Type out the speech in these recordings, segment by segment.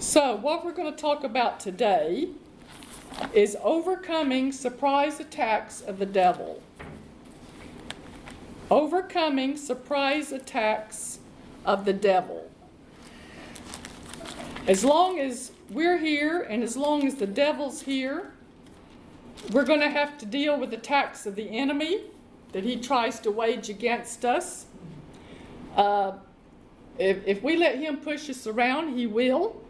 So, what we're going to talk about today is overcoming surprise attacks of the devil. Overcoming surprise attacks of the devil. As long as we're here and as long as the devil's here, we're going to have to deal with attacks of the enemy that he tries to wage against us. Uh, if, if we let him push us around, he will.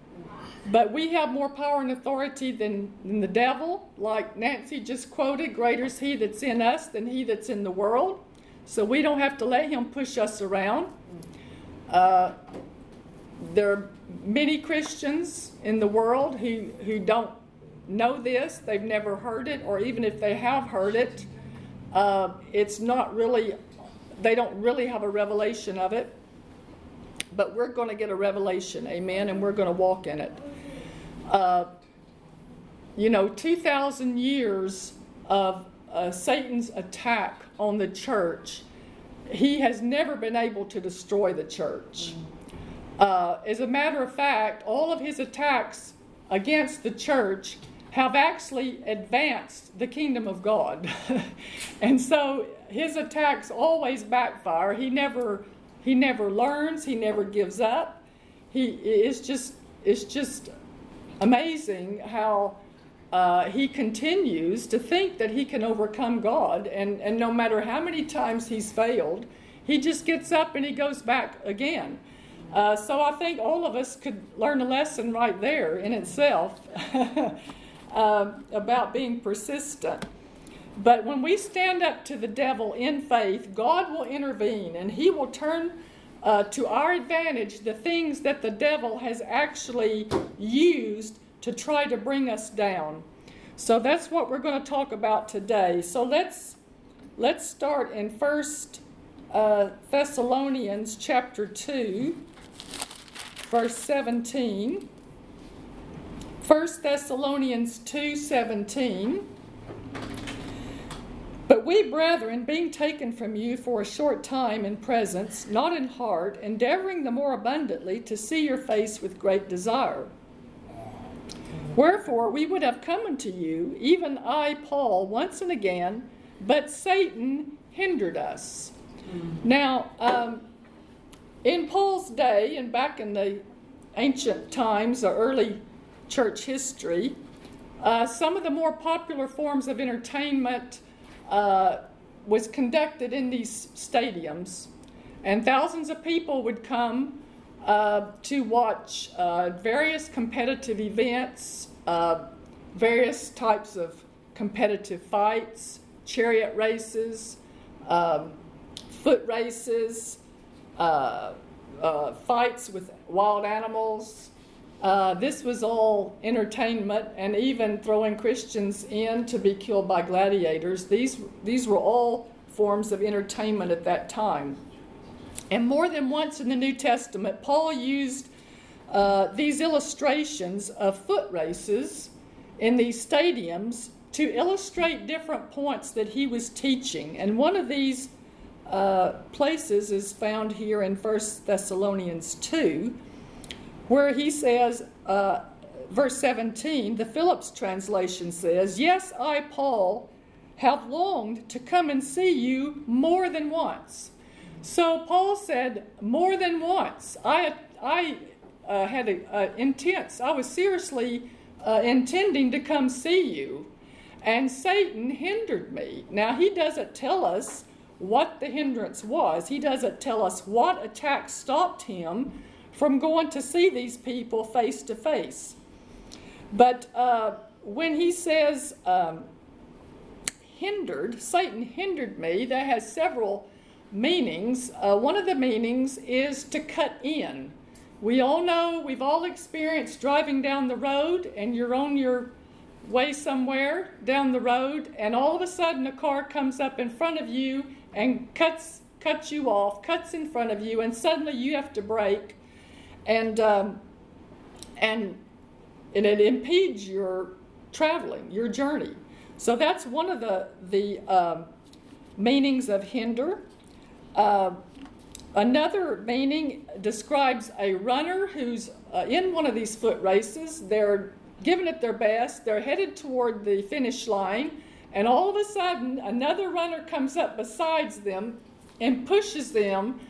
But we have more power and authority than, than the devil. Like Nancy just quoted, greater is he that's in us than he that's in the world. So we don't have to let him push us around. Uh, there are many Christians in the world who, who don't know this, they've never heard it, or even if they have heard it, uh, it's not really, they don't really have a revelation of it. But we're going to get a revelation, amen, and we're going to walk in it. Uh, you know, 2,000 years of uh, Satan's attack on the church, he has never been able to destroy the church. Uh, as a matter of fact, all of his attacks against the church have actually advanced the kingdom of God. and so his attacks always backfire. He never he never learns, he never gives up. He is just it's just amazing how uh, he continues to think that he can overcome God, and, and no matter how many times he's failed, he just gets up and he goes back again. Uh, so I think all of us could learn a lesson right there in itself um, about being persistent. But when we stand up to the devil in faith, God will intervene and he will turn uh, to our advantage the things that the devil has actually used to try to bring us down. So that's what we're going to talk about today. So let's let's start in First uh, Thessalonians chapter two, verse seventeen. 1 Thessalonians 2:17 But we brethren being taken from you for a short time in presence not in heart endeavoring the more abundantly to see your face with great desire Wherefore we would have come unto you even I Paul once and again but Satan hindered us Now um, in Paul's day and back in the ancient times the early church history. Uh, some of the more popular forms of entertainment uh, was conducted in these stadiums, and thousands of people would come uh, to watch uh, various competitive events, uh, various types of competitive fights, chariot races, um, foot races, uh, fights with wild animals, uh, this was all entertainment and even throwing Christians in to be killed by gladiators. These, these were all forms of entertainment at that time. And more than once in the New Testament, Paul used uh, these illustrations of foot races in these stadiums to illustrate different points that he was teaching. And one of these uh, places is found here in 1 Thessalonians 2 where he says, uh, verse 17, the Phillips translation says, Yes, I, Paul, have longed to come and see you more than once. So Paul said, More than once. I, I uh, had an intense, I was seriously uh, intending to come see you, and Satan hindered me. Now, he doesn't tell us what the hindrance was, he doesn't tell us what attack stopped him from going to see these people face to face. But uh, when he says um, hindered, Satan hindered me, that has several meanings. Uh, one of the meanings is to cut in. We all know, we've all experienced driving down the road and you're on your way somewhere down the road, and all of a sudden a car comes up in front of you and cuts cuts you off, cuts in front of you, and suddenly you have to brake and um, and and it impedes your traveling, your journey. So that's one of the the um, meanings of hinder. Uh, Another meaning describes a runner who's uh, in one of these foot races. They're giving it their best. They're headed toward the finish line, and all of a sudden, another runner comes up besides them and pushes them,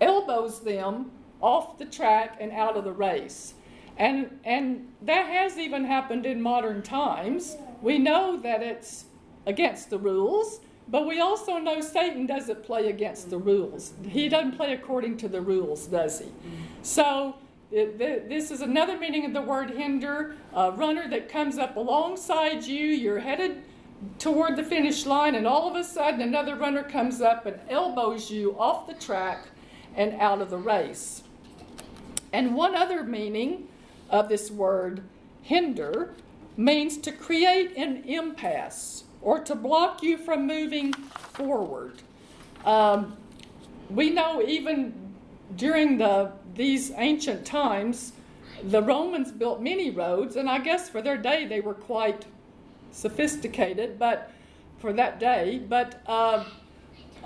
elbows them off the track and out of the race. And, and that has even happened in modern times. We know that it's against the rules, but we also know Satan doesn't play against the rules. He doesn't play according to the rules, does he? So, this is another meaning of the word hinder a runner that comes up alongside you, you're headed toward the finish line, and all of a sudden another runner comes up and elbows you off the track and out of the race. And one other meaning of this word hinder means to create an impasse or to block you from moving forward. Um, we know even during the these ancient times, the Romans built many roads, and I guess for their day they were quite sophisticated, but for that day. But uh,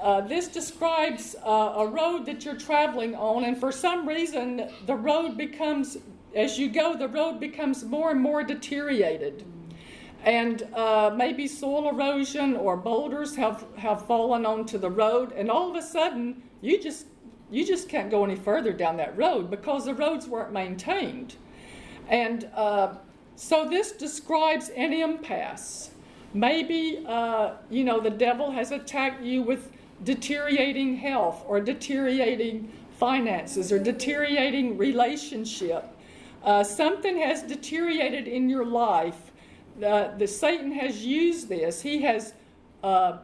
uh, this describes uh, a road that you're traveling on, and for some reason, the road becomes, as you go, the road becomes more and more deteriorated and uh, maybe soil erosion or boulders have, have fallen onto the road, and all of a sudden you just you just can't go any further down that road because the roads weren't maintained. And uh, so this describes an impasse. Maybe uh, you know the devil has attacked you with deteriorating health or deteriorating finances or deteriorating relationship. Uh, something has deteriorated in your life uh, the Satan has used this. He has uh,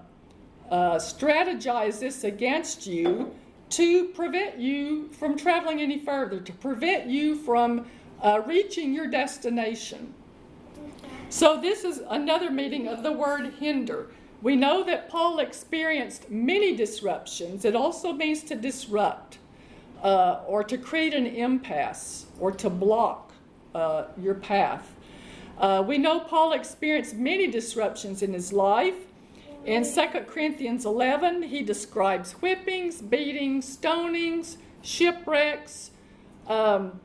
uh, strategized this against you to prevent you from traveling any further, to prevent you from uh, reaching your destination. So, this is another meaning of the word hinder. We know that Paul experienced many disruptions. It also means to disrupt uh, or to create an impasse or to block uh, your path. Uh, we know Paul experienced many disruptions in his life. In 2 Corinthians 11, he describes whippings, beatings, stonings, shipwrecks, um,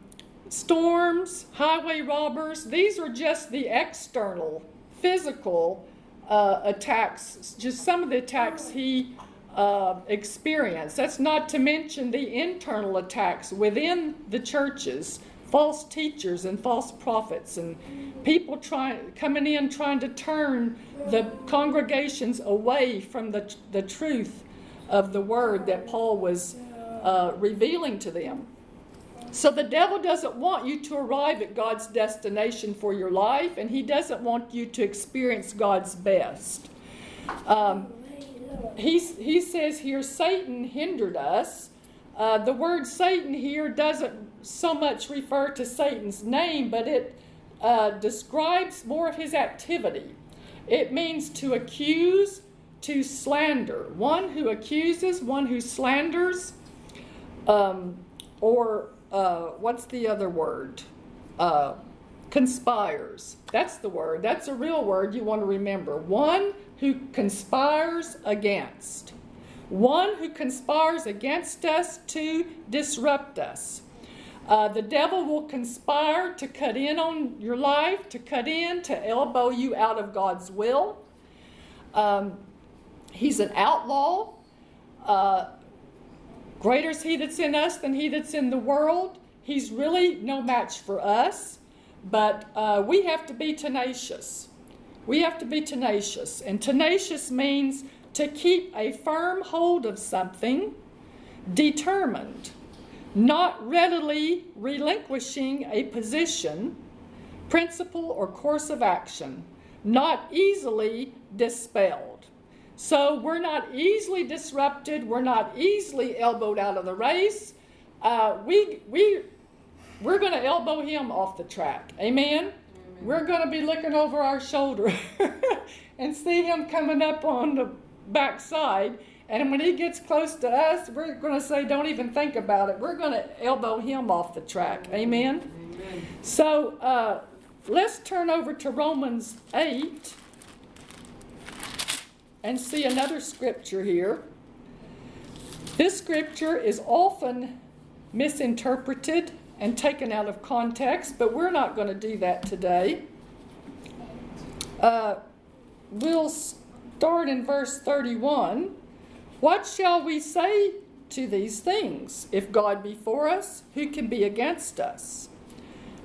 storms, highway robbers. These are just the external, physical uh, attacks, just some of the attacks he uh, experienced. That's not to mention the internal attacks within the churches false teachers and false prophets and people trying coming in trying to turn the congregations away from the, the truth of the word that Paul was uh, revealing to them. So the devil doesn't want you to arrive at God's destination for your life, and he doesn't want you to experience God's best. Um, he, he says here, Satan hindered us. Uh, the word Satan here doesn't so much refer to Satan's name, but it uh, describes more of his activity. It means to accuse, to slander. One who accuses, one who slanders, um, or uh, what's the other word? Uh, conspires. That's the word. That's a real word you want to remember. One who conspires against. One who conspires against us to disrupt us. Uh, the devil will conspire to cut in on your life, to cut in, to elbow you out of God's will. Um, he's an outlaw. Uh, greater is he that's in us than he that's in the world. He's really no match for us, but uh, we have to be tenacious. We have to be tenacious. And tenacious means to keep a firm hold of something, determined not readily relinquishing a position, principle, or course of action, not easily dispelled. So we're not easily disrupted, we're not easily elbowed out of the race. Uh, we, we, we're going to elbow him off the track. Amen? Amen. We're going to be looking over our shoulder and see him coming up on the backside and when he gets close to us, we're going to say, don't even think about it. We're going to elbow him off the track. Amen? Amen. So uh, let's turn over to Romans 8 and see another scripture here. This scripture is often misinterpreted and taken out of context, but we're not going to do that today. Uh, we'll start in verse 31. What shall we say to these things? If God be for us, who can be against us?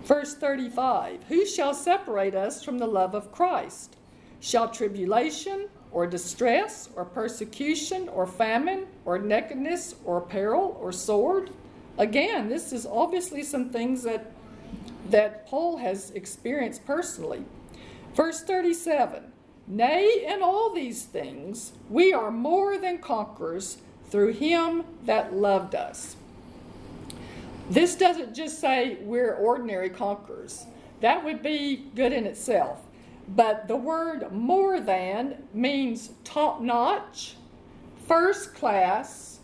Verse 35 Who shall separate us from the love of Christ? Shall tribulation, or distress, or persecution, or famine, or nakedness, or peril, or sword? Again, this is obviously some things that, that Paul has experienced personally. Verse 37 Nay, in all these things, we are more than conquerors through him that loved us. This doesn't just say we're ordinary conquerors. That would be good in itself. But the word more than means top notch, first class,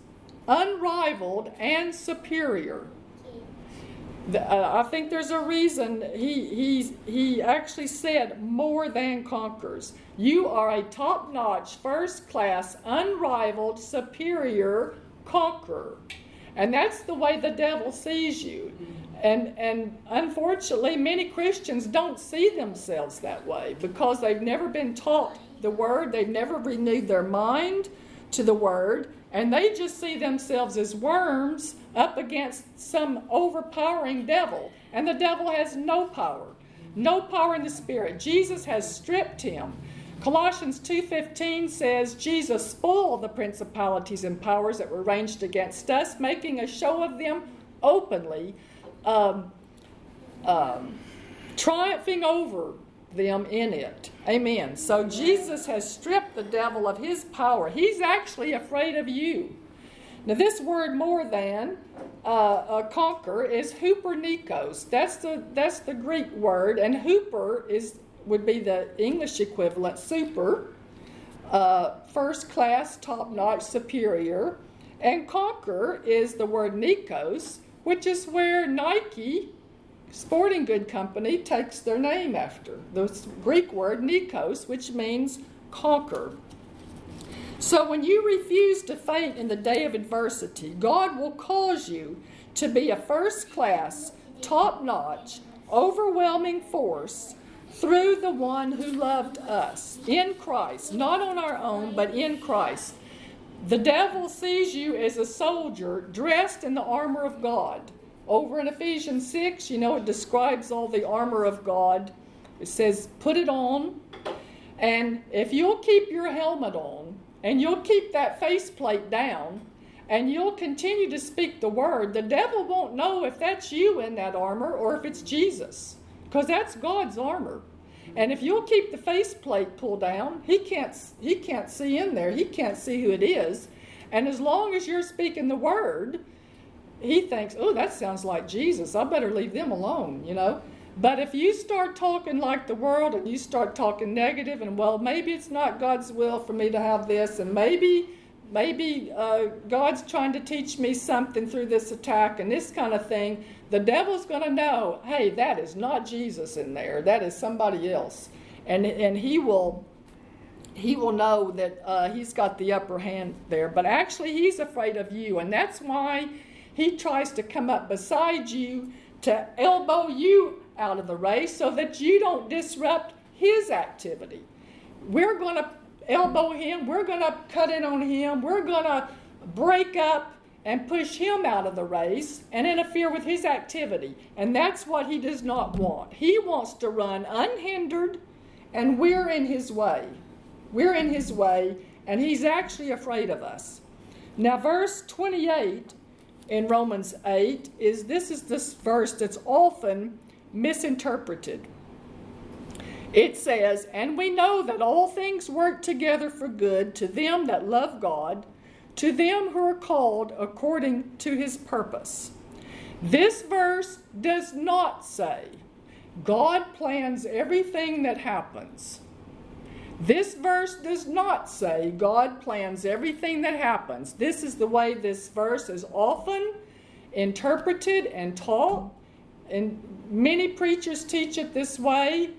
unrivaled, and superior. Uh, I think there's a reason he, he, he actually said more than conquerors. You are a top notch, first class, unrivaled, superior conqueror. And that's the way the devil sees you. And, and unfortunately, many Christians don't see themselves that way because they've never been taught the Word, they've never renewed their mind to the Word, and they just see themselves as worms up against some overpowering devil. And the devil has no power, no power in the Spirit. Jesus has stripped him. Colossians 2:15 says Jesus spoiled the principalities and powers that were ranged against us, making a show of them openly, um, um, triumphing over them in it. Amen. So Jesus has stripped the devil of his power. He's actually afraid of you. Now, this word more than uh, conquer is hupernikos. That's the that's the Greek word, and hooper is would be the English equivalent super, uh, first class, top notch, superior, and conquer is the word nikos, which is where Nike sporting good company takes their name after. The Greek word nikos, which means conquer. So when you refuse to faint in the day of adversity, God will cause you to be a first class, top notch, overwhelming force through the one who loved us in Christ, not on our own, but in Christ. The devil sees you as a soldier dressed in the armor of God. Over in Ephesians 6, you know, it describes all the armor of God. It says, put it on. And if you'll keep your helmet on and you'll keep that faceplate down and you'll continue to speak the word, the devil won't know if that's you in that armor or if it's Jesus because that's God's armor. And if you'll keep the faceplate pulled down, he can't he can't see in there. He can't see who it is. And as long as you're speaking the word, he thinks, oh, that sounds like Jesus. I better leave them alone, you know. But if you start talking like the world and you start talking negative and well, maybe it's not God's will for me to have this, and maybe maybe uh, God's trying to teach me something through this attack and this kind of thing, the devil's going to know, hey, that is not Jesus in there. That is somebody else, and and he will he will know that uh, he's got the upper hand there. But actually, he's afraid of you, and that's why he tries to come up beside you to elbow you out of the race so that you don't disrupt his activity. We're going to elbow him, we're going to cut in on him, we're going to break up and push him out of the race and interfere with his activity. And that's what he does not want. He wants to run unhindered, and we're in his way. We're in his way, and he's actually afraid of us. Now, verse 28 in Romans 8 is this is this verse that's often misinterpreted. It says, And we know that all things work together for good to them that love God, to them who are called according to his purpose. This verse does not say God plans everything that happens. This verse does not say God plans everything that happens. This is the way this verse is often interpreted and taught. And many preachers teach it this way,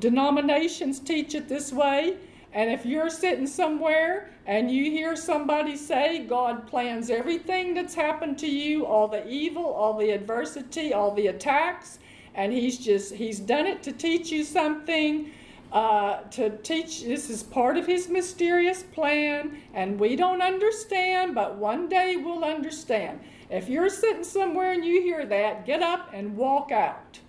denominations teach it this way. And if you're sitting somewhere and you hear somebody say God plans everything that's happened to you, all the evil, all the adversity, all the attacks, and He's just, He's done it to teach you something, uh, to teach, this is part of His mysterious plan, and we don't understand, but one day we'll understand. If you're sitting somewhere and you hear that, get up and walk out.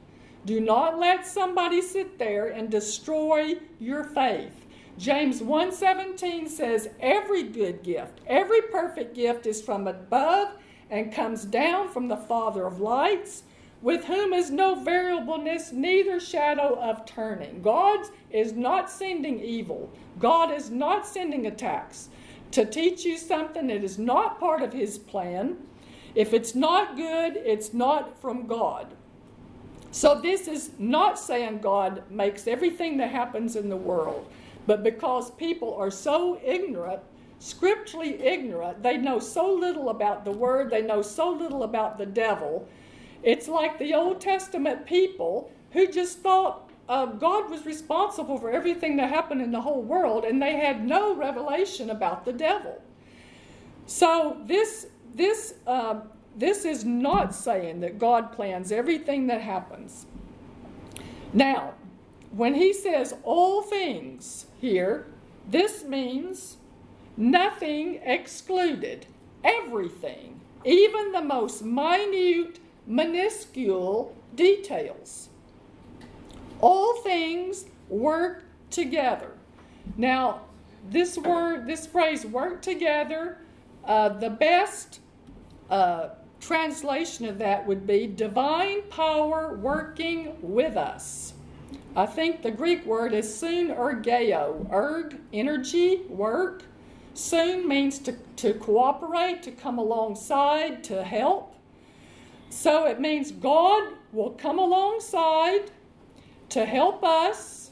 Do not let somebody sit there and destroy your faith. James 1:17 says every good gift, every perfect gift is from above and comes down from the Father of lights, with whom is no variableness, neither shadow of turning. God is not sending evil. God is not sending attacks to teach you something that is not part of his plan. If it's not good, it's not from God. So this is not saying God makes everything that happens in the world. But because people are so ignorant, scripturally ignorant, they know so little about the Word, they know so little about the devil. It's like the Old Testament people who just thought uh, God was responsible for everything that happened in the whole world, and they had no revelation about the devil. So this this uh, this is not saying that God plans everything that happens. Now, when he says all things here, this means nothing excluded, everything, even the most minute, minuscule details. All things work together. Now, this word, this phrase, work together, uh, the best uh, translation of that would be divine power working with us. I think the Greek word is sunergeo. Erg, energy, work. Soon means to, to cooperate, to come alongside, to help. So it means God will come alongside to help us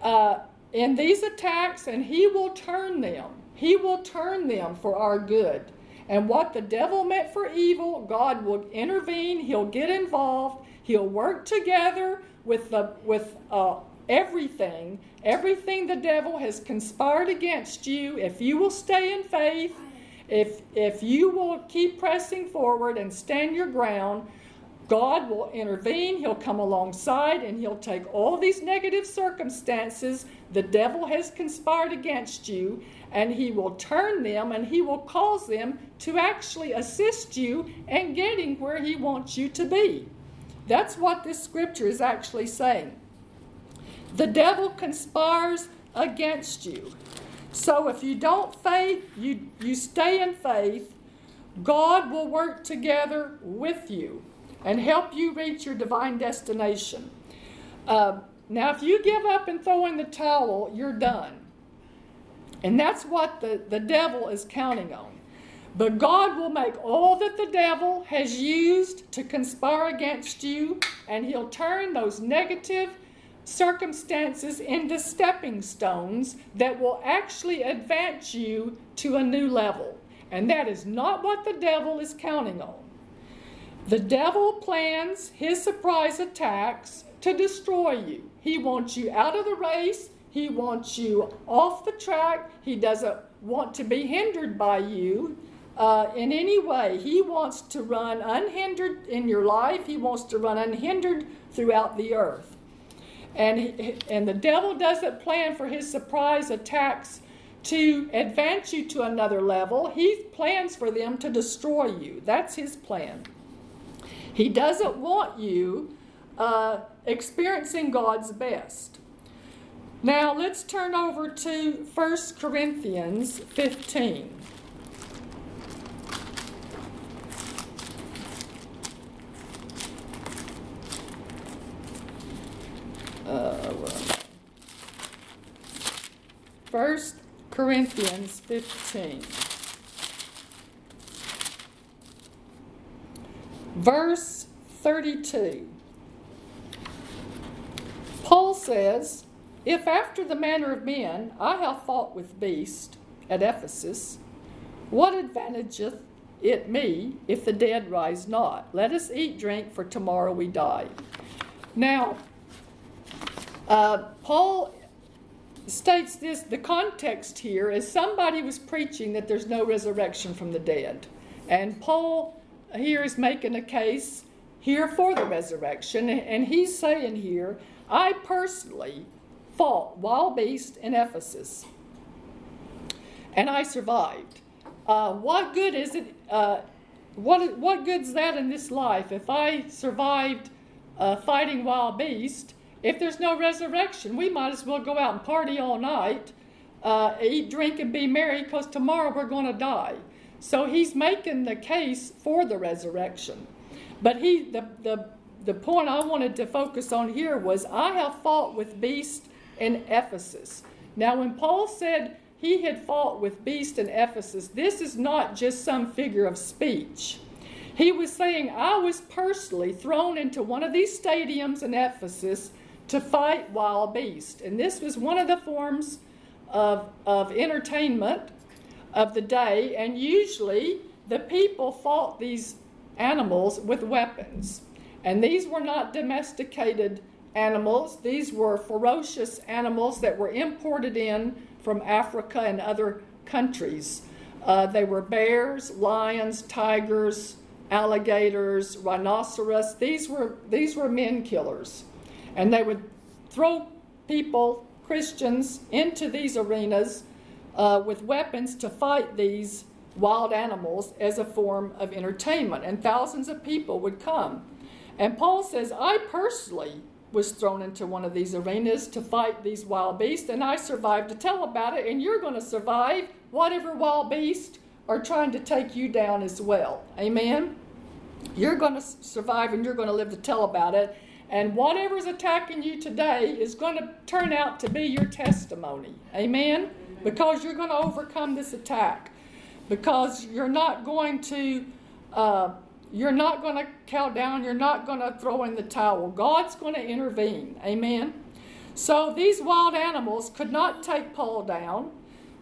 uh, in these attacks and He will turn them. He will turn them for our good. And what the devil meant for evil, God will intervene, He'll get involved, He'll work together with the with uh, everything, everything the devil has conspired against you. If you will stay in faith, if if you will keep pressing forward and stand your ground, God will intervene. He'll come alongside and he'll take all these negative circumstances the devil has conspired against you and he will turn them and he will cause them to actually assist you in getting where he wants you to be. That's what this scripture is actually saying. The devil conspires against you. So if you don't faith, you, you stay in faith, God will work together with you and help you reach your divine destination. Uh, now, if you give up and throw in the towel, you're done. And that's what the, the devil is counting on. But God will make all that the devil has used to conspire against you, and he'll turn those negative circumstances into stepping stones that will actually advance you to a new level. And that is not what the devil is counting on. The devil plans his surprise attacks to destroy you. He wants you out of the race, he wants you off the track, he doesn't want to be hindered by you uh, in any way. He wants to run unhindered in your life, He wants to run unhindered throughout the earth. And, he, and the devil doesn't plan for his surprise attacks to advance you to another level. He plans for them to destroy you. That's his plan. He doesn't want you uh, experiencing God's best. Now let's turn over to 1 Corinthians 15. Uh, First Corinthians 15. Verse 32. Paul says, If after the manner of men I have fought with beasts at Ephesus, what advantageth it me if the dead rise not? Let us eat, drink, for tomorrow we die. Now, uh, Paul states this the context here is somebody was preaching that there's no resurrection from the dead. And Paul here is making a case here for the resurrection. And he's saying here, I personally fought wild beasts in Ephesus, and I survived. Uh, what good is it? Uh, what what good's that in this life if I survived uh, fighting wild beasts? If there's no resurrection, we might as well go out and party all night, uh, eat, drink, and be merry, because tomorrow we're going to die. So he's making the case for the resurrection. But he the the the point I wanted to focus on here was I have fought with beasts in Ephesus. Now, when Paul said he had fought with beasts in Ephesus, this is not just some figure of speech. He was saying, I was personally thrown into one of these stadiums in Ephesus to fight wild beasts. And this was one of the forms of, of entertainment of the day. And usually the people fought these animals with weapons. And these were not domesticated animals, these were ferocious animals that were imported in from Africa and other countries. Uh, they were bears, lions, tigers, alligators, rhinoceros. These were, these were men killers. And they would throw people, Christians, into these arenas uh, with weapons to fight these wild animals as a form of entertainment. And thousands of people would come. And Paul says, I personally was thrown into one of these arenas to fight these wild beasts, and I survived to tell about it, and you're going to survive whatever wild beast are trying to take you down as well. Amen? You're going to survive and you're going to live to tell about it. And whatever's attacking you today is going to turn out to be your testimony. Amen? Because you're going to overcome this attack. Because you're not going to. Uh, you're not going to cow down. You're not going to throw in the towel. God's going to intervene. Amen. So these wild animals could not take Paul down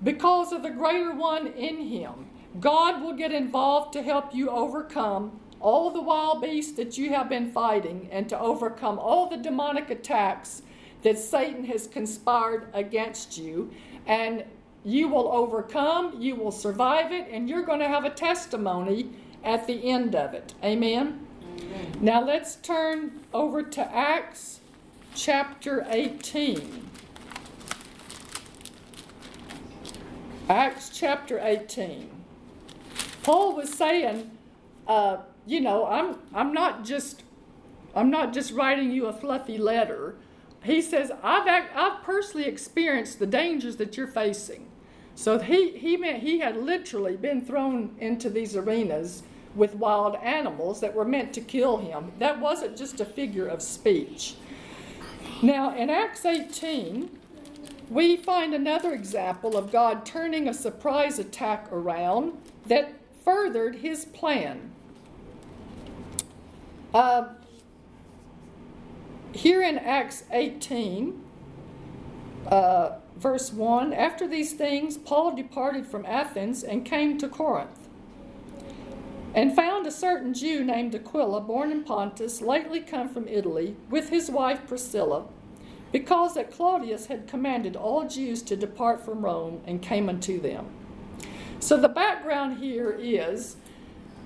because of the greater one in him. God will get involved to help you overcome all the wild beasts that you have been fighting and to overcome all the demonic attacks that Satan has conspired against you. And you will overcome, you will survive it, and you're going to have a testimony at the end of it. Amen? Amen. Now let's turn over to Acts chapter 18. Acts chapter 18. Paul was saying, uh, you know, I'm I'm not just I'm not just writing you a fluffy letter. He says, I've I've personally experienced the dangers that you're facing. So he he meant he had literally been thrown into these arenas with wild animals that were meant to kill him. That wasn't just a figure of speech. Now, in Acts 18, we find another example of God turning a surprise attack around that furthered his plan. Uh, here in Acts 18, uh, verse 1 After these things, Paul departed from Athens and came to Corinth and found a certain Jew named Aquila, born in Pontus, lately come from Italy, with his wife Priscilla, because that Claudius had commanded all Jews to depart from Rome and came unto them. So the background here is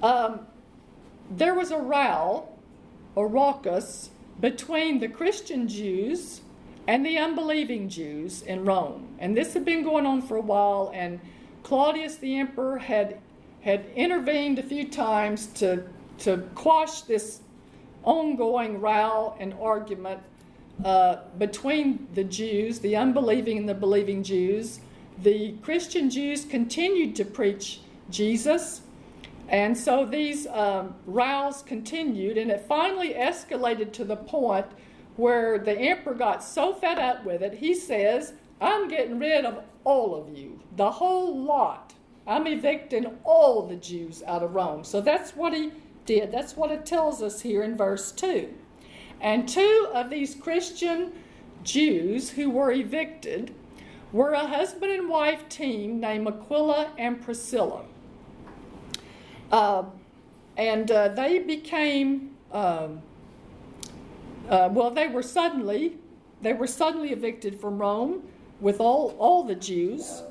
um, there was a row, or raucous, between the Christian Jews and the unbelieving Jews in Rome. And this had been going on for a while, and Claudius the emperor had had intervened a few times to, to quash this ongoing row and argument uh, between the Jews, the unbelieving and the believing Jews. The Christian Jews continued to preach Jesus, and so these um, rows continued, and it finally escalated to the point where the emperor got so fed up with it, he says, I'm getting rid of all of you, the whole lot. I'm evicting all the Jews out of Rome. So that's what he did. That's what it tells us here in verse 2. And two of these Christian Jews who were evicted were a husband and wife team named Aquila and Priscilla. Uh, and uh, they became, um, uh, well, they were suddenly, they were suddenly evicted from Rome with all, all the Jews.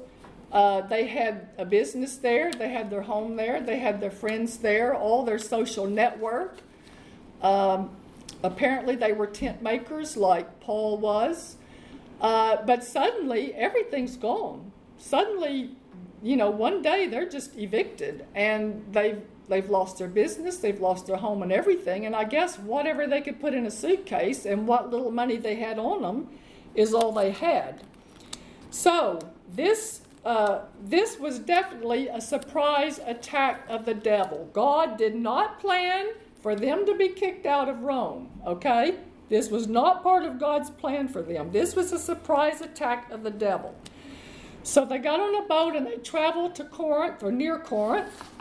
Uh, they had a business there, they had their home there, they had their friends there, all their social network. Um, apparently, they were tent makers like Paul was. Uh, but suddenly, everything's gone. Suddenly, you know, one day they're just evicted and they've they've lost their business, they've lost their home and everything. And I guess whatever they could put in a suitcase and what little money they had on them is all they had. So this uh, this was definitely a surprise attack of the devil. God did not plan for them to be kicked out of Rome. Okay, this was not part of God's plan for them. This was a surprise attack of the devil. So they got on a boat and they traveled to Corinth or near Corinth,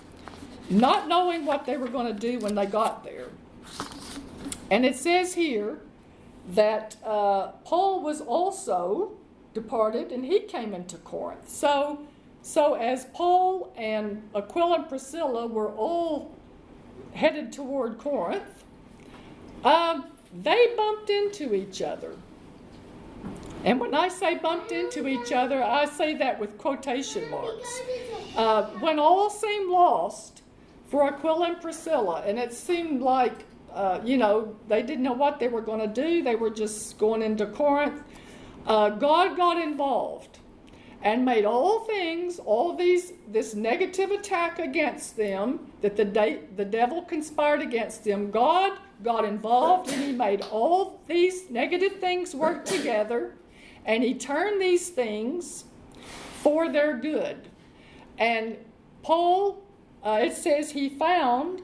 not knowing what they were going to do when they got there. And it says here that uh, Paul was also departed and he came into Corinth. So, so as Paul and Aquila and Priscilla were all headed toward Corinth, um, they bumped into each other. And when I say bumped into each other, I say that with quotation marks. Uh, when all seemed lost for Aquila and Priscilla, and it seemed like, uh, you know, they didn't know what they were going to do, they were just going into Corinth. Uh, God got involved and made all things, all these, this negative attack against them that the, de- the devil conspired against them. God got involved and he made all these negative things work together and he turned these things for their good. And Paul, uh, it says he found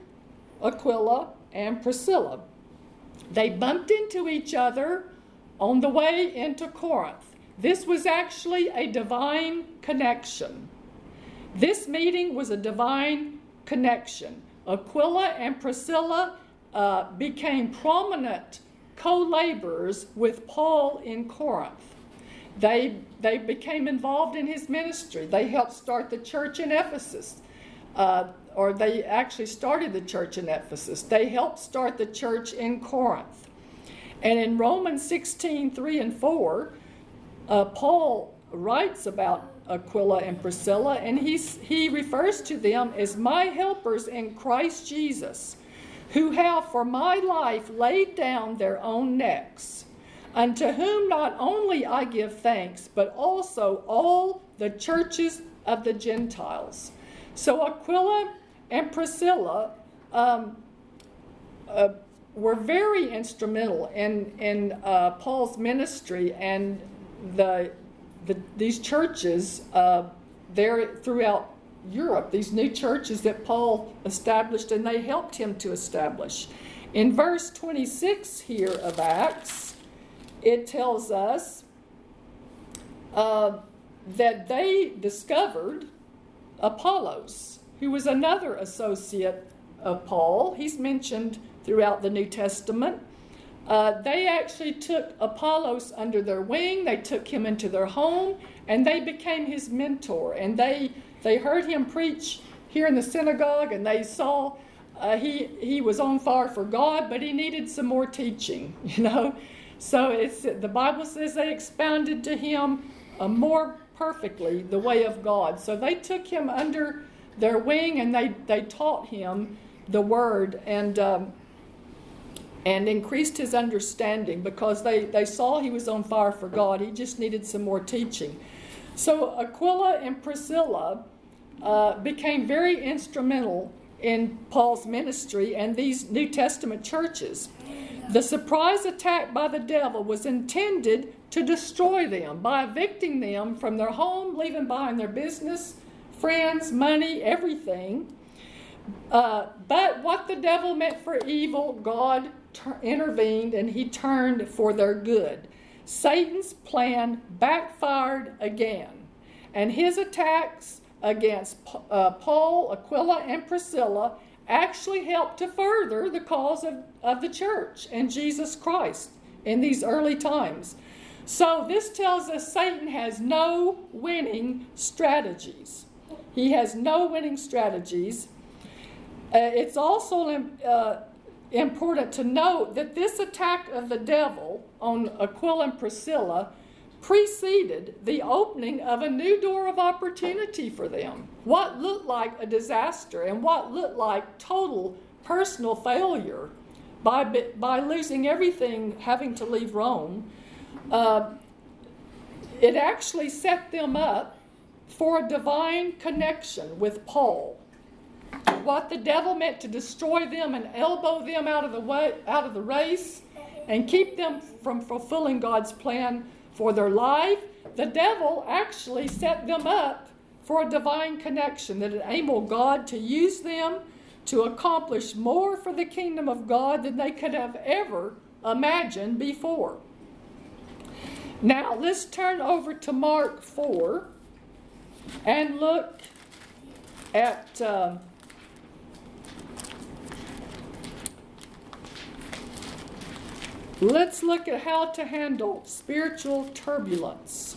Aquila and Priscilla. They bumped into each other on the way into Corinth. This was actually a divine connection. This meeting was a divine connection. Aquila and Priscilla uh, became prominent co laborers with Paul in Corinth. They, they became involved in his ministry. They helped start the church in Ephesus, uh, or they actually started the church in Ephesus. They helped start the church in Corinth. And in Romans 16 3 and 4, uh, Paul writes about Aquila and Priscilla, and he's, he refers to them as my helpers in Christ Jesus, who have for my life laid down their own necks unto whom not only I give thanks, but also all the churches of the Gentiles. So Aquila and Priscilla um, uh, were very instrumental in, in uh, Paul's ministry and the, the these churches uh, there throughout Europe, these new churches that Paul established and they helped him to establish. In verse 26 here of Acts, it tells us uh, that they discovered Apollos, who was another associate of Paul. He's mentioned throughout the New Testament. Uh, they actually took Apollos under their wing, they took him into their home, and they became his mentor. And they, they heard him preach here in the synagogue, and they saw uh, he, he was on fire for God, but he needed some more teaching, you know. So it's the Bible says they expounded to him uh, more perfectly the way of God. So they took him under their wing and they, they taught him the word and um, and increased his understanding because they, they saw he was on fire for God. He just needed some more teaching. So Aquila and Priscilla uh, became very instrumental in Paul's ministry and these New Testament churches. The surprise attack by the devil was intended to destroy them by evicting them from their home, leaving behind their business, friends, money, everything. Uh, but what the devil meant for evil, God ter- intervened and he turned for their good. Satan's plan backfired again, and his attacks against uh, Paul, Aquila, and Priscilla actually helped to further the cause of, of the church and Jesus Christ in these early times. So, this tells us Satan has no winning strategies. He has no winning strategies. Uh, it's also uh, important to note that this attack of the devil on Aquila and Priscilla preceded the opening of a new door of opportunity for them. What looked like a disaster and what looked like total personal failure by, by losing everything, having to leave Rome, uh, it actually set them up for a divine connection with Paul. What the devil meant to destroy them and elbow them out of the way, out of the race and keep them from fulfilling God's plan for their life, the devil actually set them up for a divine connection that enabled God to use them to accomplish more for the kingdom of God than they could have ever imagined before. Now, let's turn over to Mark 4 and look at. Uh, Let's look at how to handle spiritual turbulence.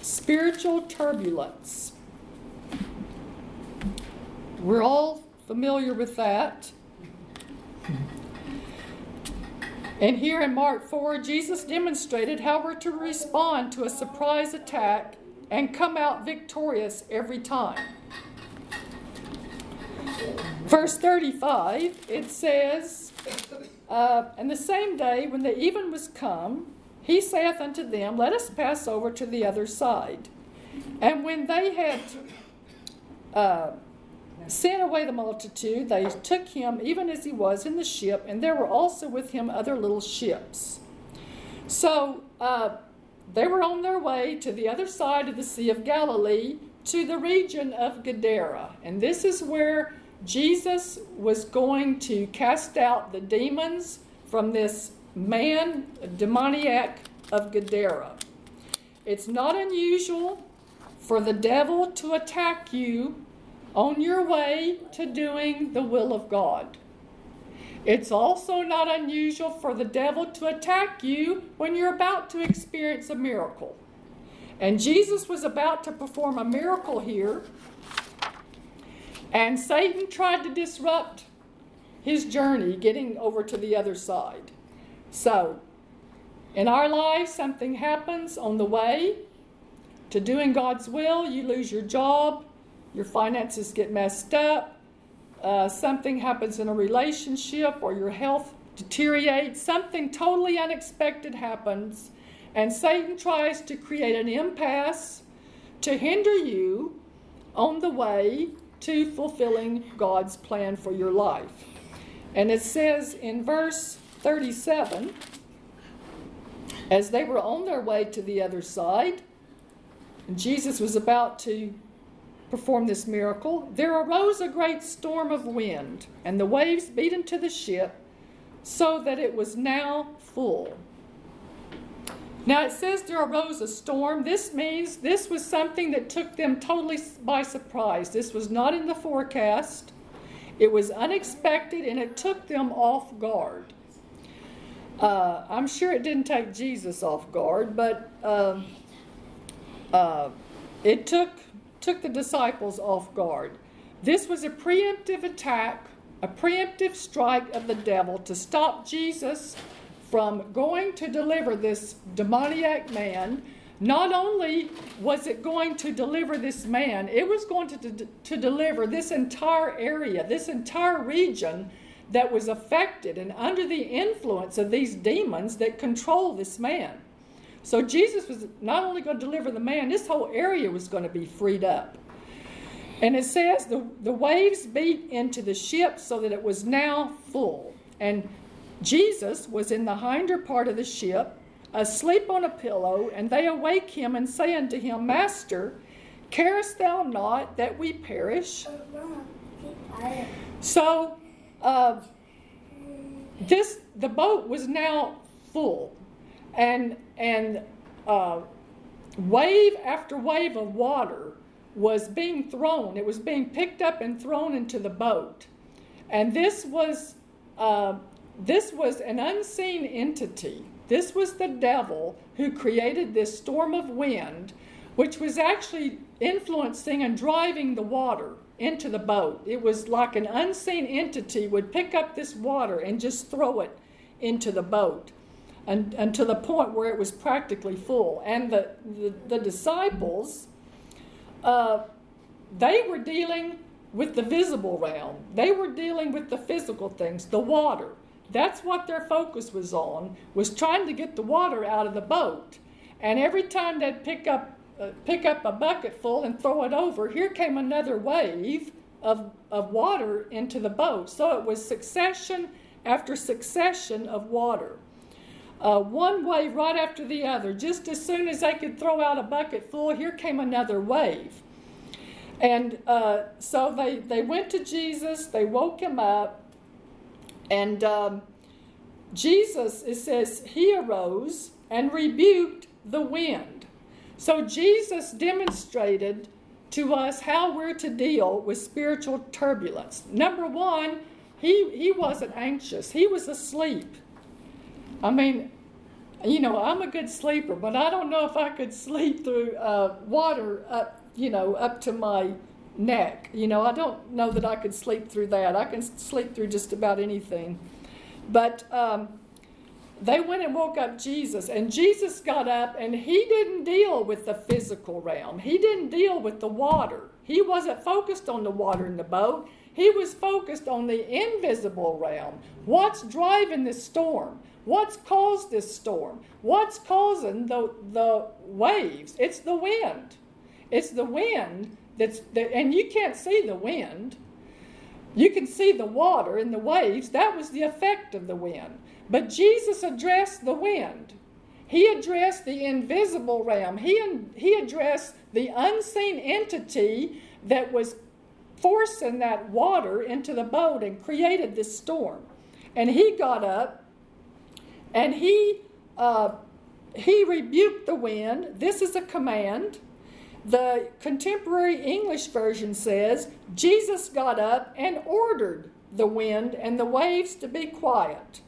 Spiritual turbulence. We're all familiar with that. And here in Mark 4, Jesus demonstrated how we're to respond to a surprise attack and come out victorious every time. Verse 35, it says, uh, And the same day, when the even was come, he saith unto them, Let us pass over to the other side. And when they had uh, sent away the multitude, they took him even as he was in the ship, and there were also with him other little ships. So uh, they were on their way to the other side of the Sea of Galilee, to the region of Gadara. And this is where Jesus was going to cast out the demons from this man, demoniac of Gadara. It's not unusual for the devil to attack you on your way to doing the will of God. It's also not unusual for the devil to attack you when you're about to experience a miracle. And Jesus was about to perform a miracle here and Satan tried to disrupt his journey getting over to the other side. So, in our lives, something happens on the way to doing God's will. You lose your job, your finances get messed up, uh, something happens in a relationship, or your health deteriorates. Something totally unexpected happens, and Satan tries to create an impasse to hinder you on the way to fulfilling God's plan for your life. And it says in verse 37 as they were on their way to the other side, Jesus was about to perform this miracle, there arose a great storm of wind, and the waves beat into the ship, so that it was now full. Now it says there arose a storm. This means this was something that took them totally by surprise. This was not in the forecast, it was unexpected, and it took them off guard. Uh, I'm sure it didn't take Jesus off guard, but uh, uh, it took, took the disciples off guard. This was a preemptive attack, a preemptive strike of the devil to stop Jesus from going to deliver this demoniac man. Not only was it going to deliver this man, it was going to, de- to deliver this entire area, this entire region that was affected and under the influence of these demons that control this man. So Jesus was not only going to deliver the man, this whole area was going to be freed up. And it says the, the waves beat into the ship so that it was now full. And Jesus was in the hinder part of the ship, asleep on a pillow, and they awake him and say unto him, Master, carest thou not that we perish? So, uh, this the boat was now full, and and uh, wave after wave of water was being thrown. It was being picked up and thrown into the boat, and this was. Uh, this was an unseen entity. This was the devil who created this storm of wind, which was actually influencing and driving the water into the boat. It was like an unseen entity would pick up this water and just throw it into the boat. and, and to the point where it was practically full. And the, the, the disciples, uh, they were dealing with the visible realm. They were dealing with the physical things, the water. That's what their focus was on, was trying to get the water out of the boat. And every time they'd pick up, uh, pick up a bucket full and throw it over, here came another wave of, of water into the boat. So it was succession after succession of water. Uh, one wave right after the other. Just as soon as they could throw out a bucket full, here came another wave. And uh, so they, they went to Jesus, they woke him up, and um, Jesus, it says, he arose and rebuked the wind. So Jesus demonstrated to us how we're to deal with spiritual turbulence. Number one, he, he wasn't anxious, he was asleep. I mean, you know, I'm a good sleeper, but I don't know if I could sleep through uh, water up, you know, up to my neck. You know, I don't know that I could sleep through that. I can sleep through just about anything. But um, they went and woke up Jesus, and Jesus got up and he didn't deal with the physical realm. He didn't deal with the water. He wasn't focused on the water in the boat. He was focused on the invisible realm. What's driving this storm? What's caused this storm? What's causing the, the waves? It's the wind. It's the wind that's, that, and you can't see the wind. You can see the water and the waves. That was the effect of the wind. But Jesus addressed the wind. He addressed the invisible realm. He, he addressed the unseen entity that was forcing that water into the boat and created this storm. And he got up and he uh, he rebuked the wind. This is a command. The contemporary English version says Jesus got up and ordered the wind and the waves to be quiet.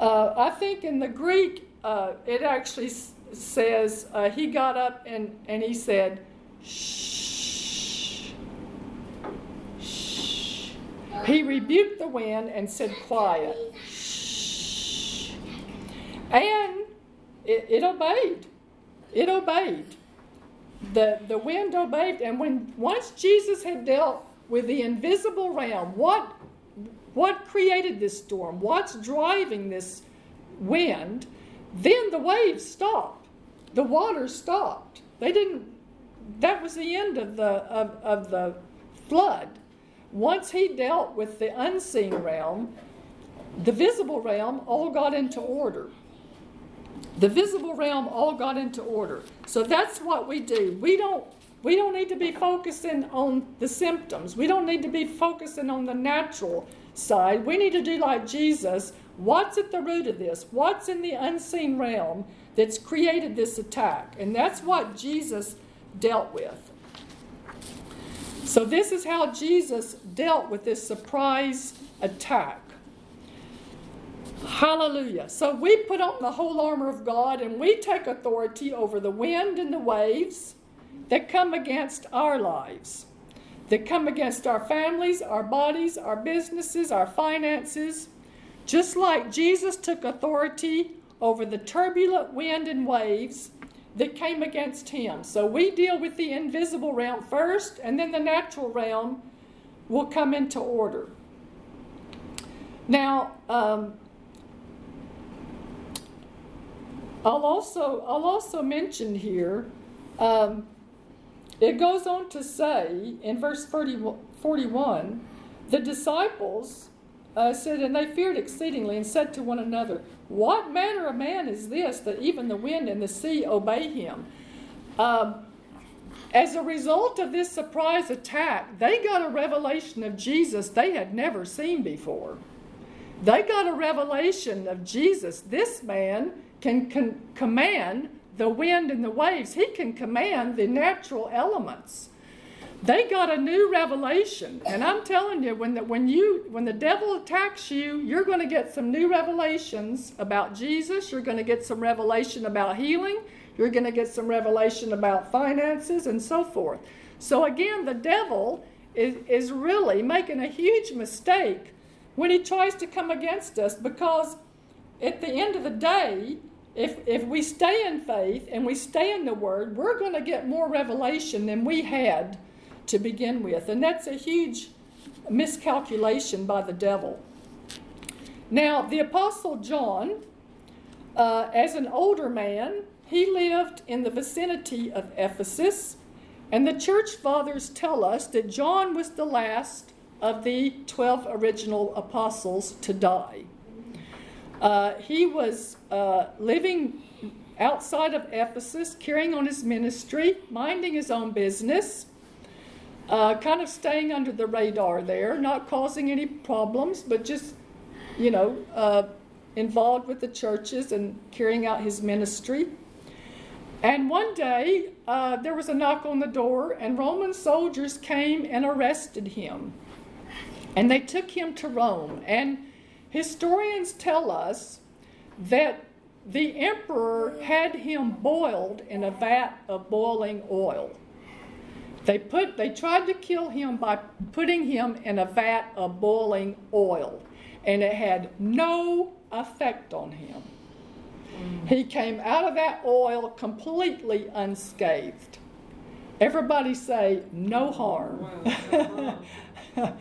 Uh, I think in the Greek uh, it actually s- says uh, he got up and, and he said, shh, shh. He rebuked the wind and said, quiet. shh. And it, it obeyed. It obeyed. The, the wind obeyed. And when once Jesus had dealt with the invisible realm, what, what created this storm? What's driving this wind? Then the waves stopped. The water stopped. They didn't, that was the end of the, of, of the flood. Once he dealt with the unseen realm, the visible realm all got into order. The visible realm all got into order. So that's what we do. We don't we don't need to be focusing on the symptoms. We don't need to be focusing on the natural side. We need to do like Jesus. What's at the root of this? What's in the unseen realm that's created this attack? And that's what Jesus dealt with. So, this is how Jesus dealt with this surprise attack. Hallelujah. So we put on the whole armor of God and we take authority over the wind and the waves that come against our lives, that come against our families, our bodies, our businesses, our finances. Just like Jesus took authority over the turbulent wind and waves that came against him. So we deal with the invisible realm first, and then the natural realm will come into order. Now, um, I'll also I'll also mention here. Um, it goes on to say in verse 40, 41, the disciples uh, said, and they feared exceedingly, and said to one another, "What manner of man is this that even the wind and the sea obey him?" Um, as a result of this surprise attack, they got a revelation of Jesus they had never seen before. They got a revelation of Jesus. This man can, can command the wind and the waves, he can command the natural elements. They got a new revelation, and I'm telling you, when the, when you when the devil attacks you, you're going to get some new revelations about Jesus. You're going to get some revelation about healing. You're going to get some revelation about finances and so forth. So again, the devil is, is really making a huge mistake when he tries to come against us because at the end of the day, if, if we stay in faith and we stay in the Word, we're going to get more revelation than we had to begin with. And that's a huge miscalculation by the devil. Now, the Apostle John, uh, as an older man, he lived in the vicinity of Ephesus, and the church fathers tell us that John was the last of the 12 original apostles to die. Uh, he was uh, living outside of Ephesus, carrying on his ministry, minding his own business, uh, kind of staying under the radar there, not causing any problems, but just, you know, uh, involved with the churches and carrying out his ministry. And one day, uh, there was a knock on the door, and Roman soldiers came and arrested him. And they took him to Rome. And Historians tell us that the emperor had him boiled in a vat of boiling oil. They put they tried to kill him by putting him in a vat of boiling oil, and it had no effect on him. He came out of that oil completely unscathed. Everybody say no harm.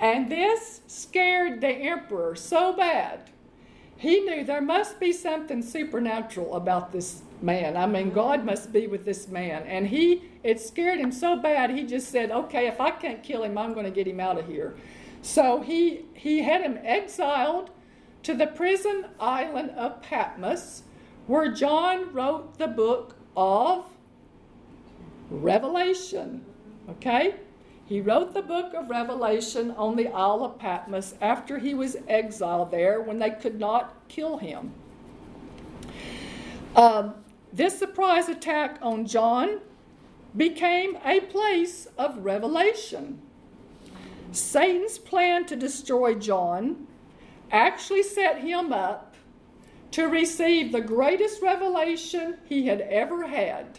And this scared the emperor so bad. He knew there must be something supernatural about this man. I mean, God must be with this man. And he, it scared him so bad, he just said, okay, if I can't kill him, I'm going to get him out of here. So he, he had him exiled to the prison island of Patmos, where John wrote the book of Revelation. Okay? He wrote the book of Revelation on the Isle of Patmos after he was exiled there when they could not kill him. Um, this surprise attack on John became a place of revelation. Satan's plan to destroy John actually set him up to receive the greatest revelation he had ever had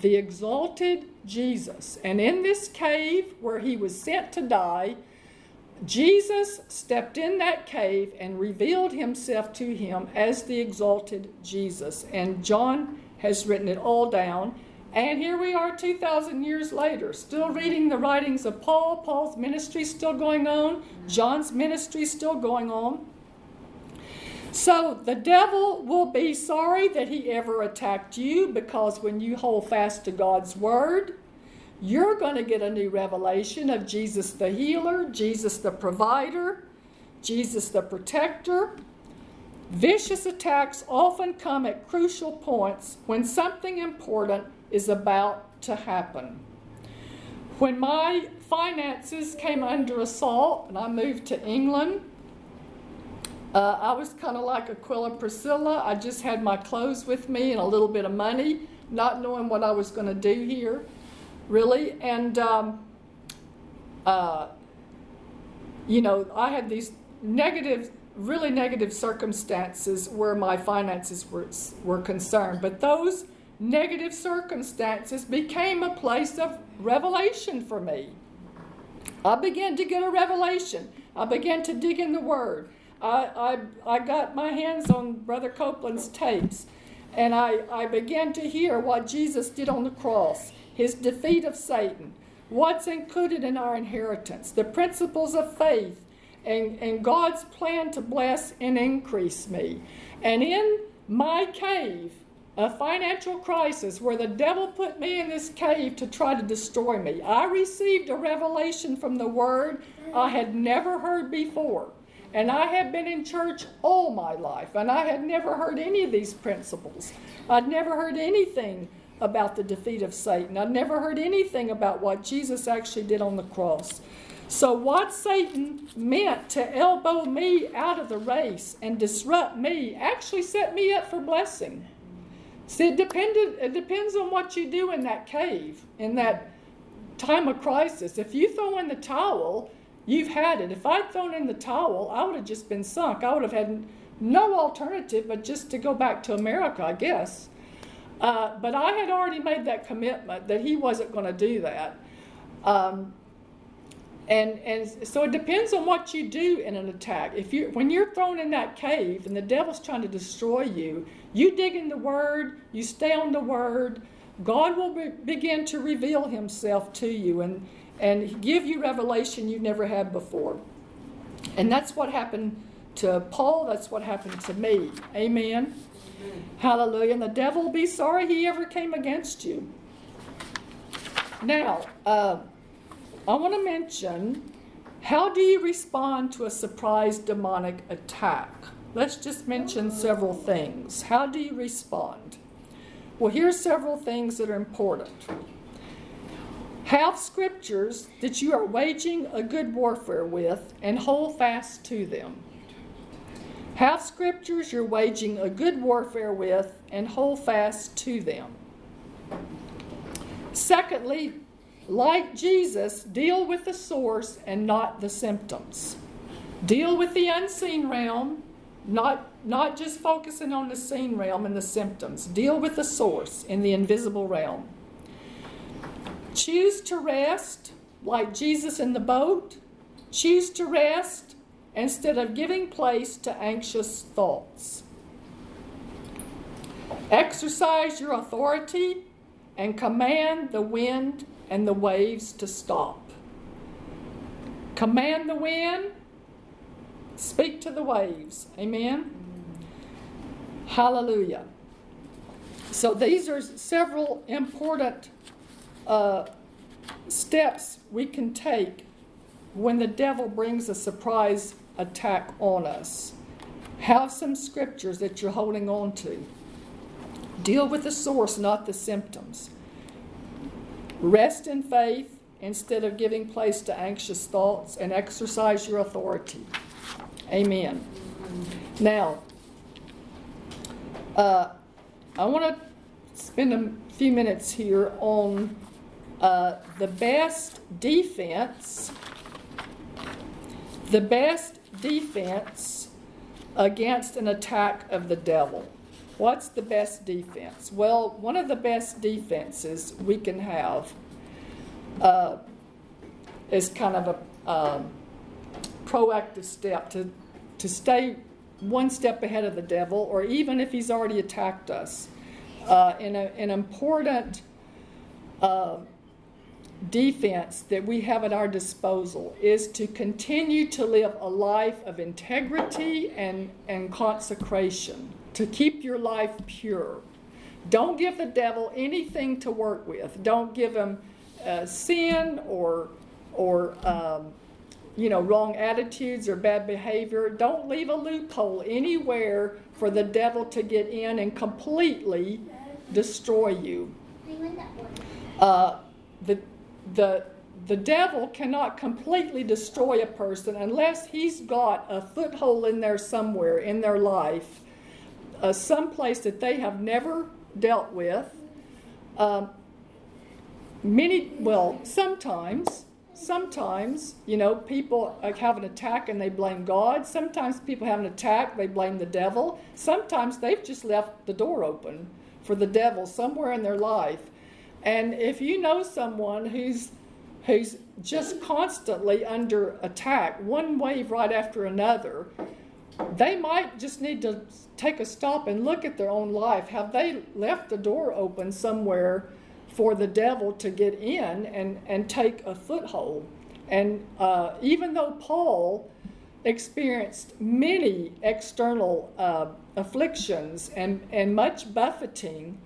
the exalted Jesus. And in this cave where he was sent to die, Jesus stepped in that cave and revealed himself to him as the exalted Jesus. And John has written it all down. And here we are 2,000 years later, still reading the writings of Paul. Paul's ministry still going on, John's ministry still going on. So the devil will be sorry that he ever attacked you because when you hold fast to God's word, you're going to get a new revelation of Jesus the healer, Jesus the provider, Jesus the protector. Vicious attacks often come at crucial points when something important is about to happen. When my finances came under assault and I moved to England, uh, I was kind of like Aquila Priscilla. I just had my clothes with me and a little bit of money, not knowing what I was going to do here, really. And, um, uh, you know, I had these negative, really negative circumstances where my finances were, were concerned. But those negative circumstances became a place of revelation for me. I began to get a revelation. I began to dig in the Word. I, I, got my hands on Brother Copeland's tapes, and I, I began to hear what Jesus did on the cross, his defeat of Satan, what's included in our inheritance, the principles of faith, and, and God's plan to bless and increase me. And in my cave, a financial crisis where the devil put me in this cave to try to destroy me, I received a revelation from the Word I had never heard before. And I had been in church all my life, and I had never heard any of these principles. I'd never heard anything about the defeat of Satan. I'd never heard anything about what Jesus actually did on the cross. So, what Satan meant to elbow me out of the race and disrupt me actually set me up for blessing. See, it, depended, it depends on what you do in that cave, in that time of crisis. If you throw in the towel, You've had it. If I'd thrown in the towel, I would have just been sunk. I would have had no alternative but just to go back to America, I guess. Uh, but I had already made that commitment that he wasn't going to do that. Um, and and so it depends on what you do in an attack. If you when you're thrown in that cave and the devil's trying to destroy you, you dig in the Word, you stay on the Word. God will be, begin to reveal Himself to you and and give you revelation you've never had before. And that's what happened to Paul. That's what happened to me. Amen. Hallelujah. And the devil be sorry he ever came against you. Now. Uh, I want to mention how do you respond to a surprise demonic attack? Let's just mention several things. How do you respond? Well, here's several things that are important. Have scriptures that you are waging a good warfare with and hold fast to them. Have scriptures you're waging a good warfare with and hold fast to them. Secondly, like Jesus, deal with the source and not the symptoms. Deal with the unseen realm, not, not just focusing on the seen realm and the symptoms. Deal with the source in the invisible realm. Choose to rest, like Jesus in the boat. Choose to rest instead of giving place to anxious thoughts. Exercise your authority and command the wind and the waves to stop. Command the wind, speak to the waves. Amen? Hallelujah. So these are several important uh, steps we can take when the devil brings a surprise attack on us. Have some scriptures that you're holding on to. Deal with the source, not the symptoms. Rest in faith instead of giving place to anxious thoughts and exercise your authority. Amen. Now, uh, I want to spend a few minutes here on uh, the best defense. The best defense against an attack of the devil. What's the best defense? Well, one of the best defenses we can have uh, is kind of a um, proactive step to, to stay one step ahead of the devil, or even if he's already attacked us. Uh, in a, an important uh, defense that we have at our disposal is to continue to live a life of integrity and, and consecration to keep your life pure. Don't give the devil anything to work with. Don't give him uh, sin or or um, you know wrong attitudes or bad behavior. Don't leave a loophole anywhere for the devil to get in and completely destroy you. Uh, the the the devil cannot completely destroy a person unless he's got a foothold in there somewhere in their life uh, some place that they have never dealt with. Um, many, well, sometimes, sometimes, you know, people have an attack and they blame God. Sometimes people have an attack, they blame the devil. Sometimes they've just left the door open for the devil somewhere in their life. And if you know someone who's who's just constantly under attack, one wave right after another, they might just need to take a stop and look at their own life. Have they left the door open somewhere for the devil to get in and, and take a foothold? And uh, even though Paul experienced many external uh, afflictions and, and much buffeting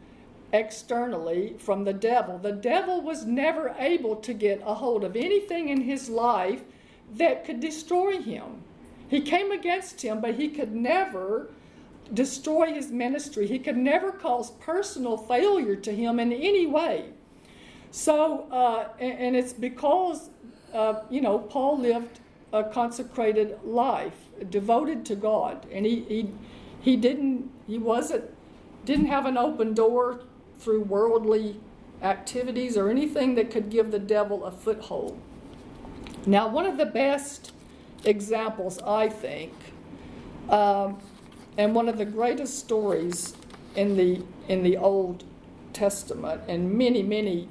externally from the devil, the devil was never able to get a hold of anything in his life that could destroy him. He came against him, but he could never destroy his ministry. He could never cause personal failure to him in any way. So, uh, and, and, it's because, uh, you know, Paul lived a consecrated life, devoted to God, and he, he, he didn't, he wasn't, didn't have an open door through worldly activities or anything that could give the devil a foothold. Now, one of the best examples, I think, um, and one of the greatest stories in the in the Old Testament, and many many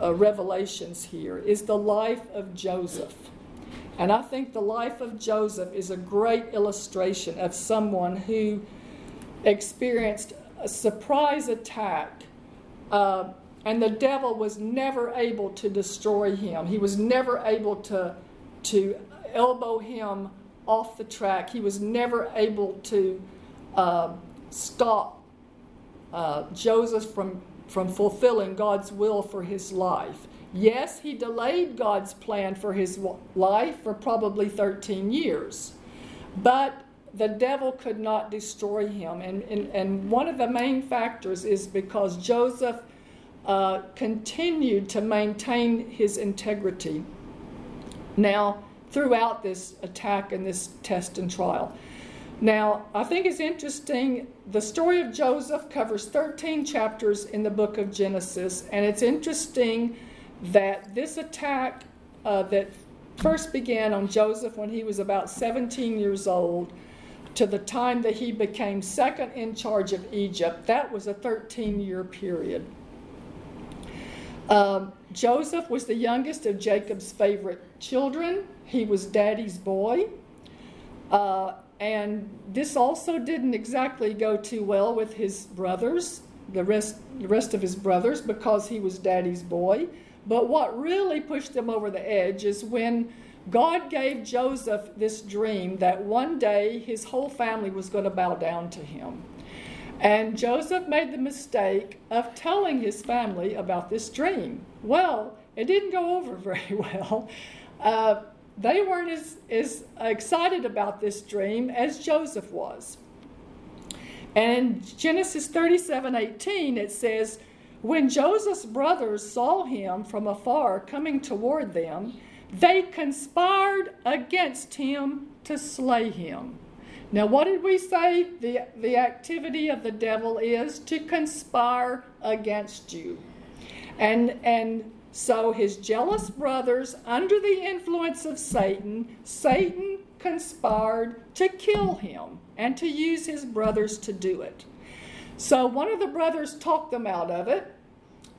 uh, revelations here is the life of Joseph. And I think the life of Joseph is a great illustration of someone who experienced a surprise attack, uh, and the devil was never able to destroy him. He was never able to, to elbow him off the track. He was never able to uh, stop uh, Joseph from, from fulfilling God's will for his life. Yes, he delayed God's plan for his life for probably 13 years, but the devil could not destroy him. And, and, and one of the main factors is because Joseph uh, continued to maintain his integrity. Now, throughout this attack and this test and trial. Now, I think it's interesting. The story of Joseph covers 13 chapters in the book of Genesis, and it's interesting that this attack uh, that first began on Joseph when he was about 17 years old to the time that he became second in charge of Egypt, that was a 13 year period. Um, Joseph was the youngest of Jacob's favorite children. He was daddy's boy. Uh, and this also didn't exactly go too well with his brothers, the rest, the rest of his brothers, because he was daddy's boy. But what really pushed them over the edge is when God gave Joseph this dream that one day his whole family was going to bow down to him. And Joseph made the mistake of telling his family about this dream. Well, it didn't go over very well. Uh, they weren't as, as excited about this dream as Joseph was. And in Genesis 37 18, it says, When Joseph's brothers saw him from afar coming toward them, they conspired against him to slay him. Now, what did we say the, the activity of the devil is? To conspire against you. And, and so his jealous brothers, under the influence of Satan, Satan conspired to kill him and to use his brothers to do it. So one of the brothers talked them out of it,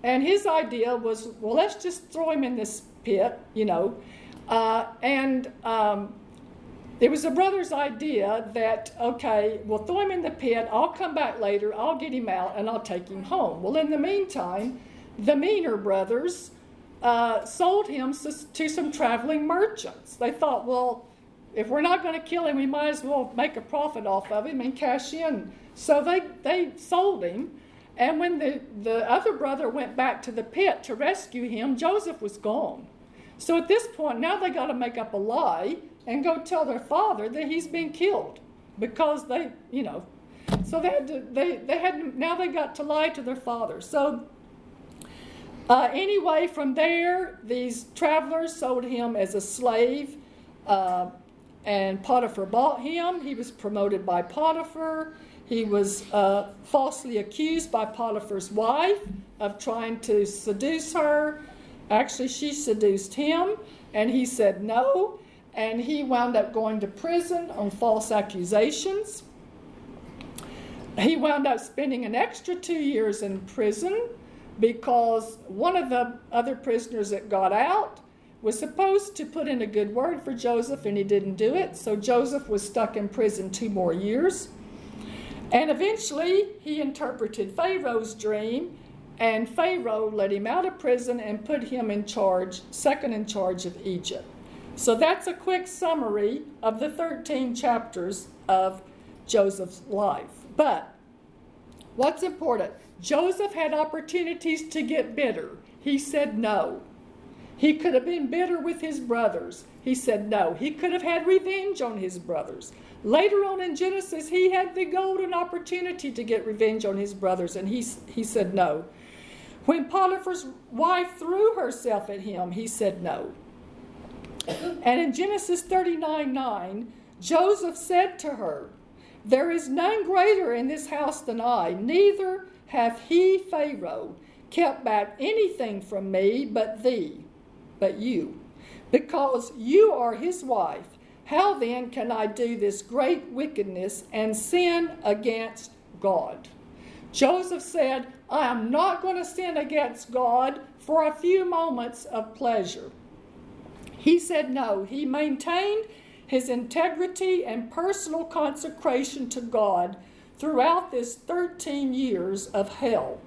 and his idea was, well, let's just throw him in this pit, you know. Uh, and um, it was the brother's idea that, okay, we'll throw him in the pit, I'll come back later, I'll get him out, and I'll take him home. Well, in the meantime, the meaner brothers uh, sold him to some traveling merchants. They thought, well, if we're not going to kill him, we might as well make a profit off of him and cash in. So they, they sold him. And when the, the other brother went back to the pit to rescue him, Joseph was gone. So at this point, now they got to make up a lie and go tell their father that he's been killed because they, you know, so they had to, they, they had, now they got to lie to their father. So uh, anyway, from there, these travelers sold him as a slave, uh, and Potiphar bought him. He was promoted by Potiphar. He was uh, falsely accused by Potiphar's wife of trying to seduce her. Actually, she seduced him, and he said no, and he wound up going to prison on false accusations. He wound up spending an extra two years in prison because one of the other prisoners that got out was supposed to put in a good word for Joseph and he didn't do it. So Joseph was stuck in prison two more years. And eventually he interpreted Pharaoh's dream, and Pharaoh let him out of prison and put him in charge, second in charge of Egypt. So that's a quick summary of the 13 chapters of Joseph's life. But what's important? Joseph had opportunities to get bitter. He said no. He could have been bitter with his brothers. He said no. He could have had revenge on his brothers. Later on in Genesis, he had the golden opportunity to get revenge on his brothers, and he, he said no. When Potiphar's wife threw herself at him, he said no. And in Genesis 39 9, Joseph said to her, There is none greater in this house than I, neither hath he, Pharaoh, kept back anything from me but thee, but you? Because you are his wife. How then can I do this great wickedness and sin against God? Joseph said, I am not going to sin against God for a few moments of pleasure. He said no. He maintained his integrity and personal consecration to God throughout this 13 years of hell.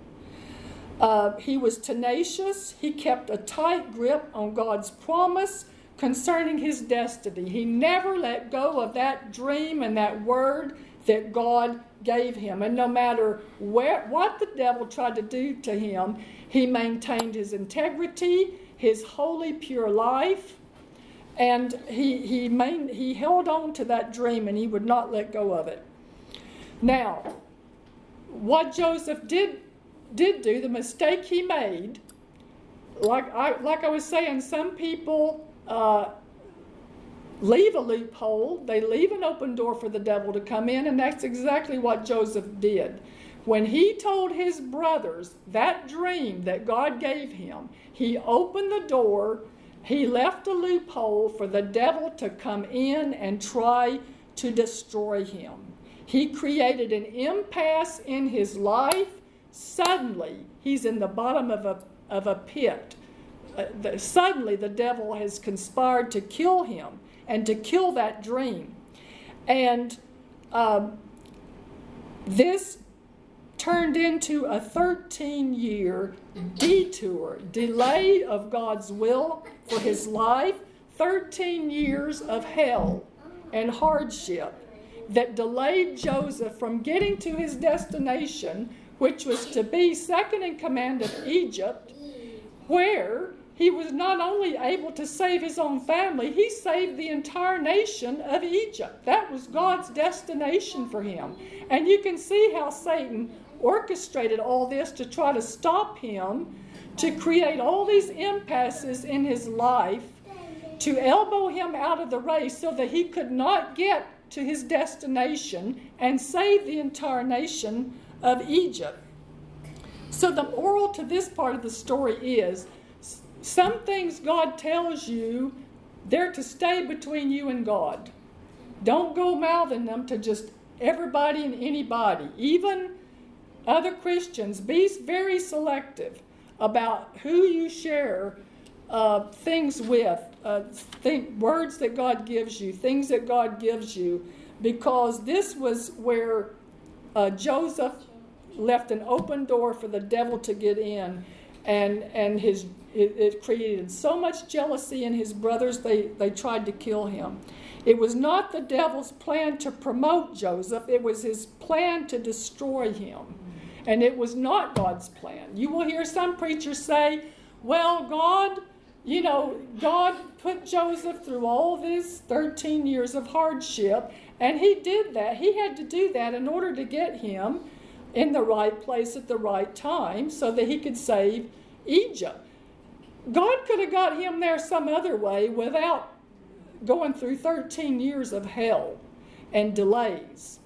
Uh, he was tenacious. He kept a tight grip on God's promise concerning his destiny. He never let go of that dream and that word that God gave him. And no matter where, what the devil tried to do to him, he maintained his integrity, his holy, pure life, and he, he, main, he held on to that dream and he would not let go of it. Now, what Joseph did, did do, the mistake he made, like I, like I was saying, some people uh, leave a loophole, they leave an open door for the devil to come in, and that's exactly what Joseph did. When he told his brothers that dream that God gave him, he opened the door, he left a loophole for the devil to come in and try to destroy him. He created an impasse in his life. Suddenly, he's in the bottom of a, of a pit. Uh, the, suddenly, the devil has conspired to kill him and to kill that dream. And um, this turned into a 13 year detour, delay of God's will for his life, 13 years of hell and hardship that delayed Joseph from getting to his destination, which was to be second in command of Egypt, where he was not only able to save his own family, he saved the entire nation of Egypt. That was God's destination for him. And you can see how Satan orchestrated all this to try to stop him, to create all these impasses in his life, to elbow him out of the race so that he could not get to his destination and save the entire nation of Egypt. So, the moral to this part of the story is some things God tells you, they're to stay between you and God. Don't go mouthing them to just everybody and anybody, even other Christians. Be very selective about who you share uh, things with, uh, think, words that God gives you, things that God gives you, because this was where uh, Joseph left an open door for the devil to get in, and and his it, it, created so much jealousy in his brothers, they, they tried to kill him. It was not the devil's plan to promote Joseph, it was his plan to destroy him. And it was not God's plan. You will hear some preachers say, well, God, you know, God put Joseph through all these 13 years of hardship, and he did that. He had to do that in order to get him in the right place at the right time so that he could save Egypt. God could have got him there some other way without going through 13 years of hell and delays.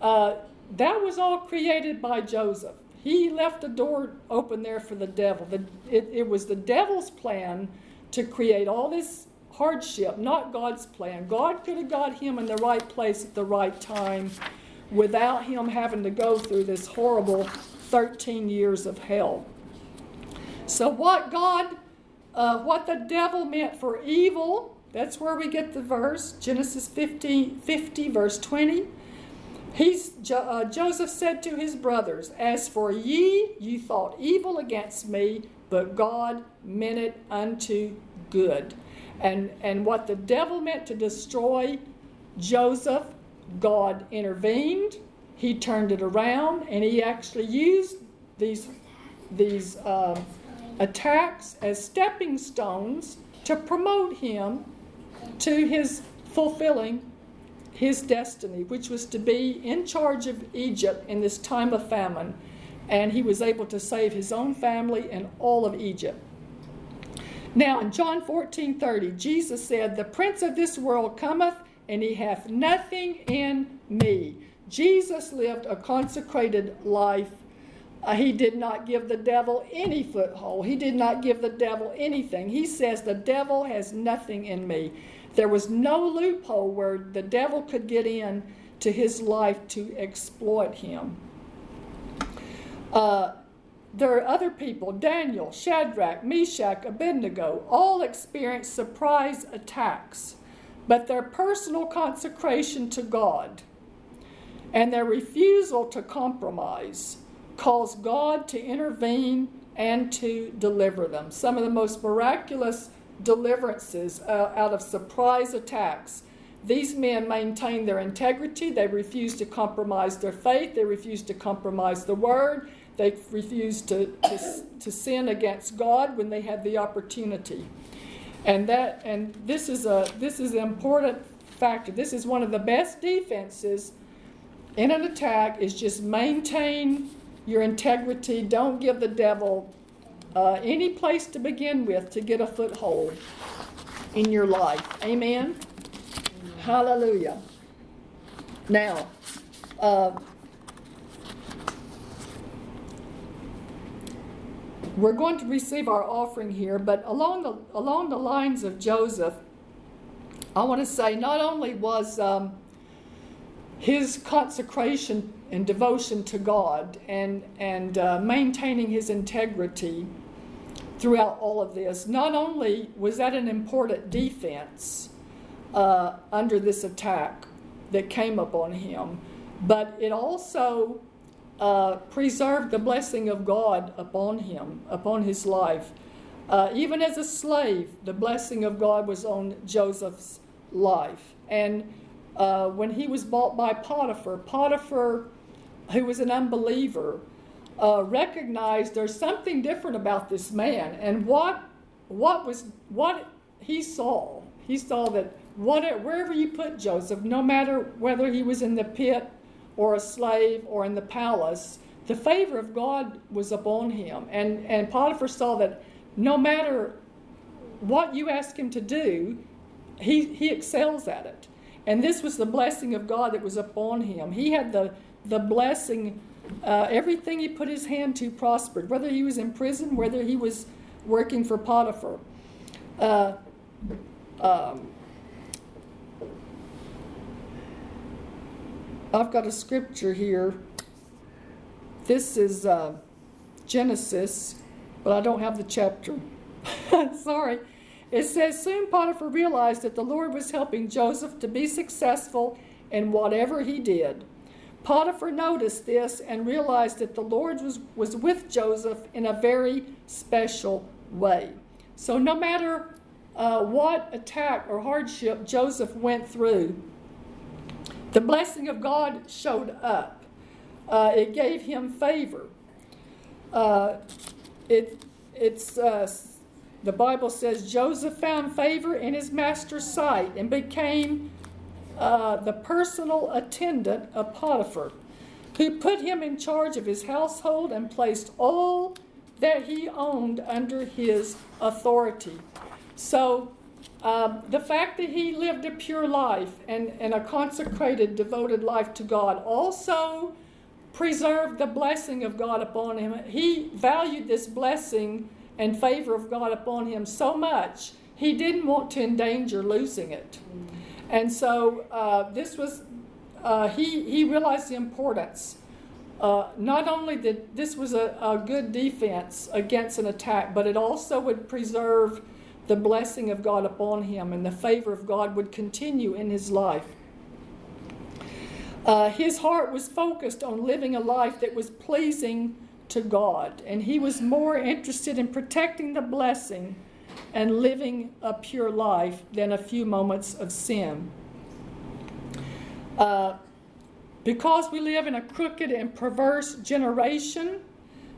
Uh, that was all created by Joseph. He left a door open there for the devil. The, it, it was the devil's plan to create all this hardship, not God's plan. God could have got him in the right place at the right time without him having to go through this horrible 13 years of hell. So, what God uh, what the devil meant for evil. That's where we get the verse, Genesis 50, 50 verse 20. He's, uh, Joseph said to his brothers, As for ye, you thought evil against me, but God meant it unto good. And, and what the devil meant to destroy Joseph, God intervened. He turned it around, and he actually used these, these uh, attacks as stepping stones to promote him to his fulfilling his destiny, which was to be in charge of Egypt in this time of famine. And he was able to save his own family and all of Egypt. Now, in John 14 30, Jesus said, The prince of this world cometh, and he hath nothing in me. Jesus lived a consecrated life he did not give the devil any foothold. He did not give the devil anything. He says, The devil has nothing in me. There was no loophole where the devil could get in to his life to exploit him. Uh, there are other people, Daniel, Shadrach, Meshach, Abednego, all experienced surprise attacks, but their personal consecration to God and their refusal to compromise caused God to intervene and to deliver them. Some of the most miraculous deliverances uh, out of surprise attacks. These men maintained their integrity. They refused to compromise their faith. They refused to compromise the word. They refused to, to, to sin against God when they had the opportunity. And that and this is a this is an important factor. This is one of the best defenses in an attack is just maintain your integrity. Don't give the devil uh, any place to begin with to get a foothold in your life. Amen? Hallelujah. Now, uh, we're going to receive our offering here, but along the, along the lines of Joseph, I want to say not only was um, his consecration and devotion to God and, and uh, maintaining his integrity throughout all of this. Not only was that an important defense uh, under this attack that came upon him, but it also uh, preserved the blessing of God upon him, upon his life. Uh, even as a slave, the blessing of God was on Joseph's life. And uh, when he was bought by Potiphar, Potiphar, who was an unbeliever, uh, recognized there's something different about this man, and what what was what he saw. He saw that what, wherever you put Joseph, no matter whether he was in the pit or a slave or in the palace, the favor of God was upon him. And, and Potiphar saw that no matter what you ask him to do, he, he excels at it. And this was the blessing of God that was upon him. He had the, the blessing uh, everything he put his hand to prospered, whether he was in prison, whether he was working for Potiphar. Uh, um, I've got a scripture here. This is uh, Genesis, but I don't have the chapter. Sorry. It says Soon Potiphar realized that the Lord was helping Joseph to be successful in whatever he did. Potiphar noticed this and realized that the Lord was, was with Joseph in a very special way. So, no matter uh, what attack or hardship Joseph went through, the blessing of God showed up. Uh, it gave him favor. Uh, it, it's, uh, the Bible says Joseph found favor in his master's sight and became uh, the personal attendant of Potiphar, who put him in charge of his household and placed all that he owned under his authority. So, uh, the fact that he lived a pure life and, and a consecrated, devoted life to God also preserved the blessing of God upon him. He valued this blessing and favor of God upon him so much, he didn't want to endanger losing it. And so uh, this was, uh, he, he realized the importance. Uh, not only that this was a, a good defense against an attack, but it also would preserve the blessing of God upon him and the favor of God would continue in his life. Uh, his heart was focused on living a life that was pleasing to God, and he was more interested in protecting the blessing and living a pure life than a few moments of sin. Uh, because we live in a crooked and perverse generation,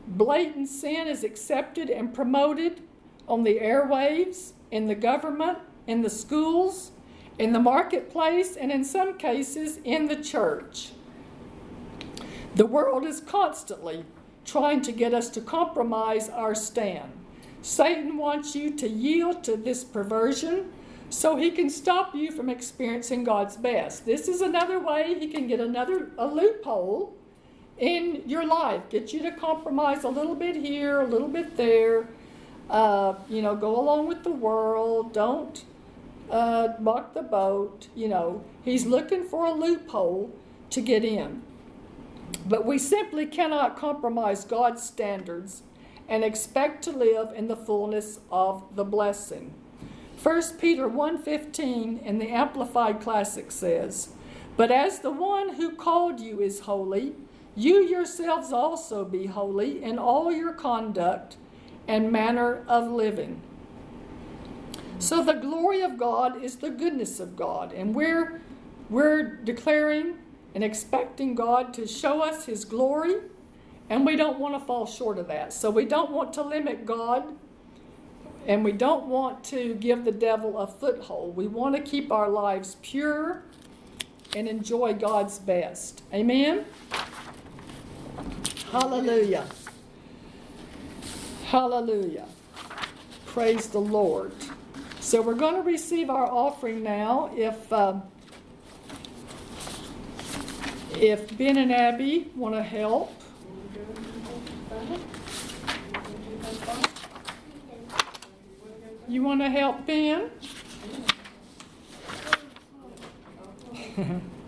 blatant sin is accepted and promoted on the airwaves, in the government, in the schools, in the marketplace, and in some cases in the church. The world is constantly trying to get us to compromise our stand. Satan wants you to yield to this perversion so he can stop you from experiencing God's best. This is another way he can get another a loophole in your life, get you to compromise a little bit here, a little bit there. Uh, you know, go along with the world. Don't uh, the boat. You know, he's looking for a loophole to get in. But we simply cannot compromise God's standards and expect to live in the fullness of the blessing. 1 Peter 1:15 in the Amplified Classic says, "But as the one who called you is holy, you yourselves also be holy in all your conduct and manner of living." So the glory of God is the goodness of God, and we're we're declaring and expecting God to show us his glory, and we don't want to fall short of that. So we don't want to limit God, and we don't want to give the devil a foothold. We want to keep our lives pure and enjoy God's best. Amen. Hallelujah. Hallelujah. Praise the Lord. So we're going to receive our offering now. If um, if Ben and Abby want to help. You want to help Ben?